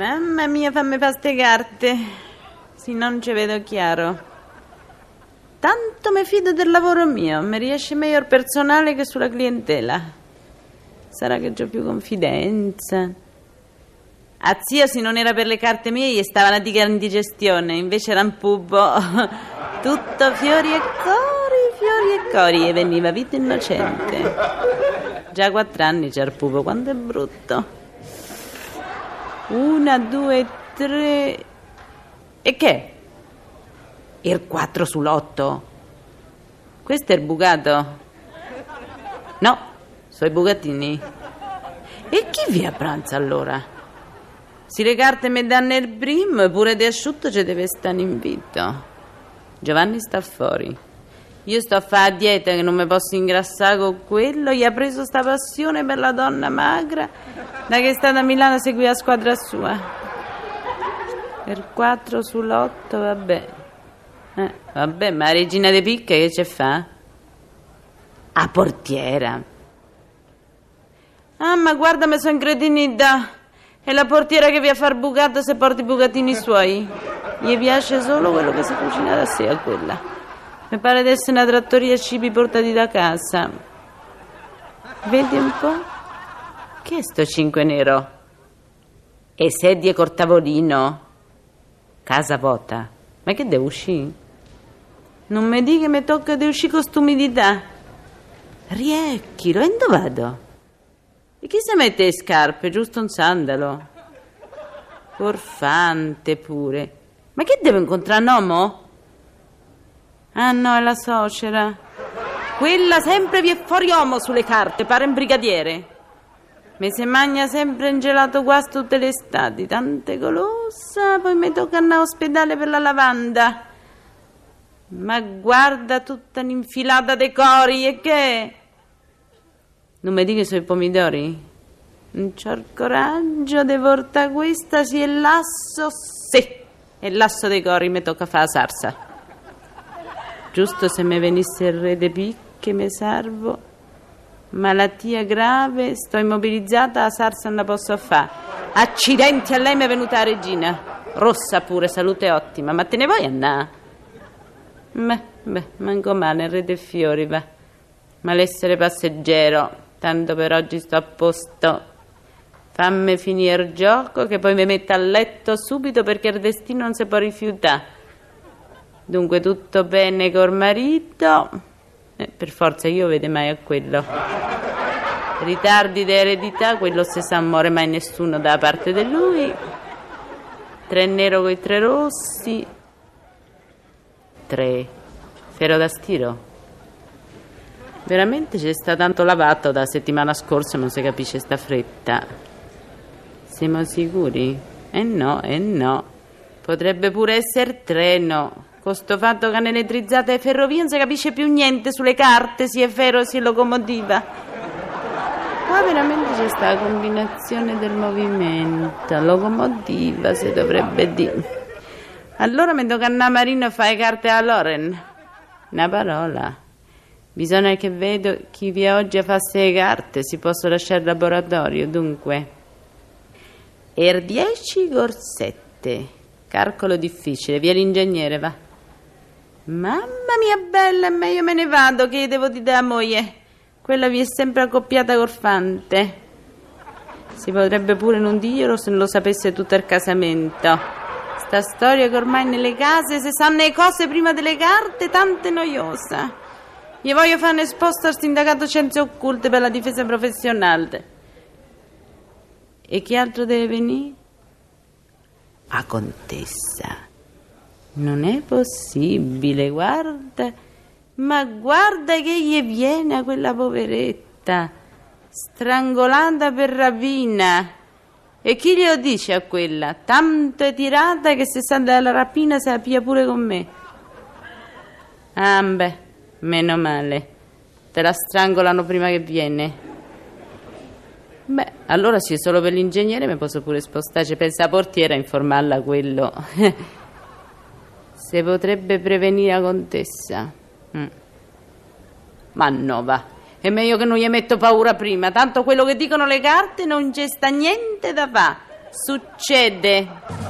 Mamma mia, fammi fare ste carte. Sì, non ci vedo chiaro. Tanto mi fido del lavoro mio, mi riesce meglio il personale che sulla clientela. Sarà che ho più confidenza. A zia, se non era per le carte mie, gli stava una dica indigestione, invece era un pubo. Tutto fiori e cori, fiori e cori, e veniva vita innocente. Già quattro anni c'era il pupo, quanto è brutto. Una, due, tre. E che? Il 4 sull'otto. Questo è il bucato? No, sono i bucatini. E chi vi appranza allora? Se le carte mi danno il prim, pure di asciutto ci deve stare in invito. Giovanni sta fuori. Io sto a fare dieta che non mi posso ingrassare con quello. Gli ha preso sta passione per la donna magra da che è stata a Milano a seguire la squadra sua. Per 4 sull'8, vabbè. Eh, vabbè, ma Regina De Picche che ce fa? A portiera. Ah, ma guarda, mi sono incredinita. È la portiera che vi ha far bucato se porti i bucatini suoi. Gli piace solo quello che si cucina da sé a quella. Mi pare di essere una trattoria cibi portati da casa. Vedi un po'? Che è sto cinque nero? E sedie col tavolino? Casa vuota. Ma che devo uscire? Non mi dica che mi tocca di uscire con st'umidità. Riecchilo, e dove vado? E chi si mette le scarpe? Giusto un sandalo. Orfante pure. Ma che devo incontrare un uomo? Ah no, è la suocera. Quella sempre vi è fuori uomo sulle carte, pare un brigadiere. Mi si mangia sempre in gelato quasi tutte le estati, tante golosa, poi mi tocca andare all'ospedale per la lavanda. Ma guarda tutta un'infilata dei cori, e che? Non mi dica sui pomidori? Non c'ho il coraggio di portare questa, sì, è l'asso, sì. E l'asso dei cori mi tocca fare la sarsa. Giusto se mi venisse il re de picche, mi servo. Malattia grave, sto immobilizzata, la sarsa non la posso fare. Accidenti a lei mi è venuta la regina. Rossa pure, salute ottima, ma te ne vuoi andare? Beh, beh, manco male, il re dei fiori, va. Malessere passeggero, tanto per oggi sto a posto. Fammi finire il gioco che poi mi metto a letto subito perché il destino non si può rifiutare. Dunque tutto bene col marito? Eh, per forza io vede mai a quello. Ritardi di eredità, quello se sa muore mai nessuno da parte di lui. Tre nero con i tre rossi. Tre. Ferro da stiro. Veramente c'è sta tanto lavato da settimana scorsa, non si capisce sta fretta. Siamo sicuri? Eh no, eh no. Potrebbe pure essere treno. Con sto fatto che nell'elettrizzata e ferrovia non si capisce più niente sulle carte, sia ferro sia locomotiva. Qua veramente c'è sta combinazione del movimento, locomotiva si dovrebbe dire. Allora mi tocca andare Marino a fare carte a Loren. Una parola. Bisogna che vedo chi vi oggi a fare le carte, si possa lasciare il laboratorio, dunque. Er 10 gorsette. Calcolo difficile, via l'ingegnere, va. Mamma mia bella, e meglio me ne vado che devo dire a moglie. Quella vi è sempre accoppiata col fante. Si potrebbe pure non dirlo se non lo sapesse tutto il casamento. Sta storia che ormai nelle case se sanno le cose prima delle carte, tanto è noiosa. Gli voglio fare esposto al sindacato Scienze Occulte per la difesa professionale. E chi altro deve venire? A contessa. Non è possibile, guarda, ma guarda che gli viene a quella poveretta, strangolata per rapina. E chi glielo dice a quella? Tanto è tirata che se sta dalla rapina se la pia pure con me. Ah, beh, meno male. Te la strangolano prima che viene. Beh, allora sì, solo per l'ingegnere mi posso pure spostare. Ci pensa portiera a informarla quello. Se potrebbe prevenire la contessa. Mm. Ma no, va. È meglio che non gli metto paura prima. Tanto quello che dicono le carte non c'è sta niente da fa. Succede.